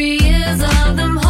three years of them.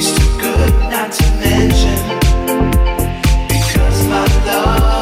Keep the dream alive. Cause every day I want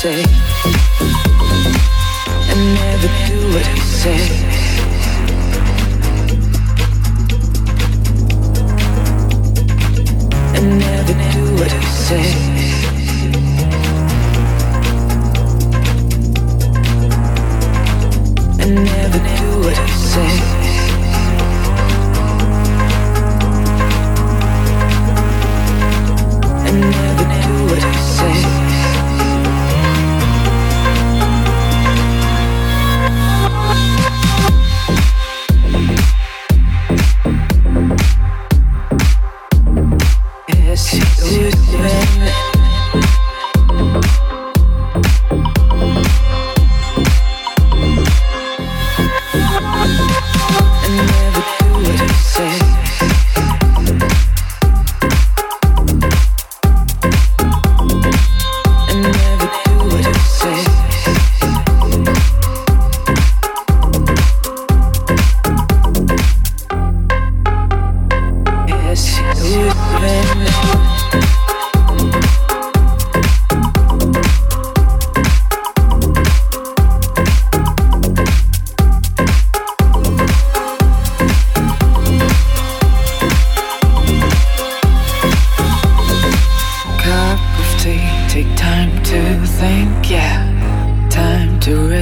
say.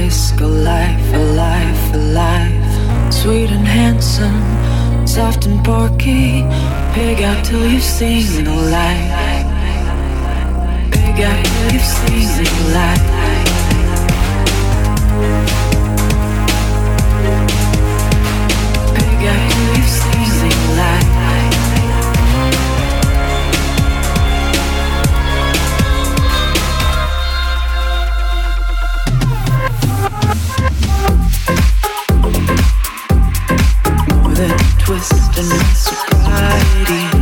risk, life, alive, alive. Sweet and handsome, soft and porky. Pig out till you've seen the light. Pig out till you've seen the light. Pig out till you've seen the light. twist and sobriety.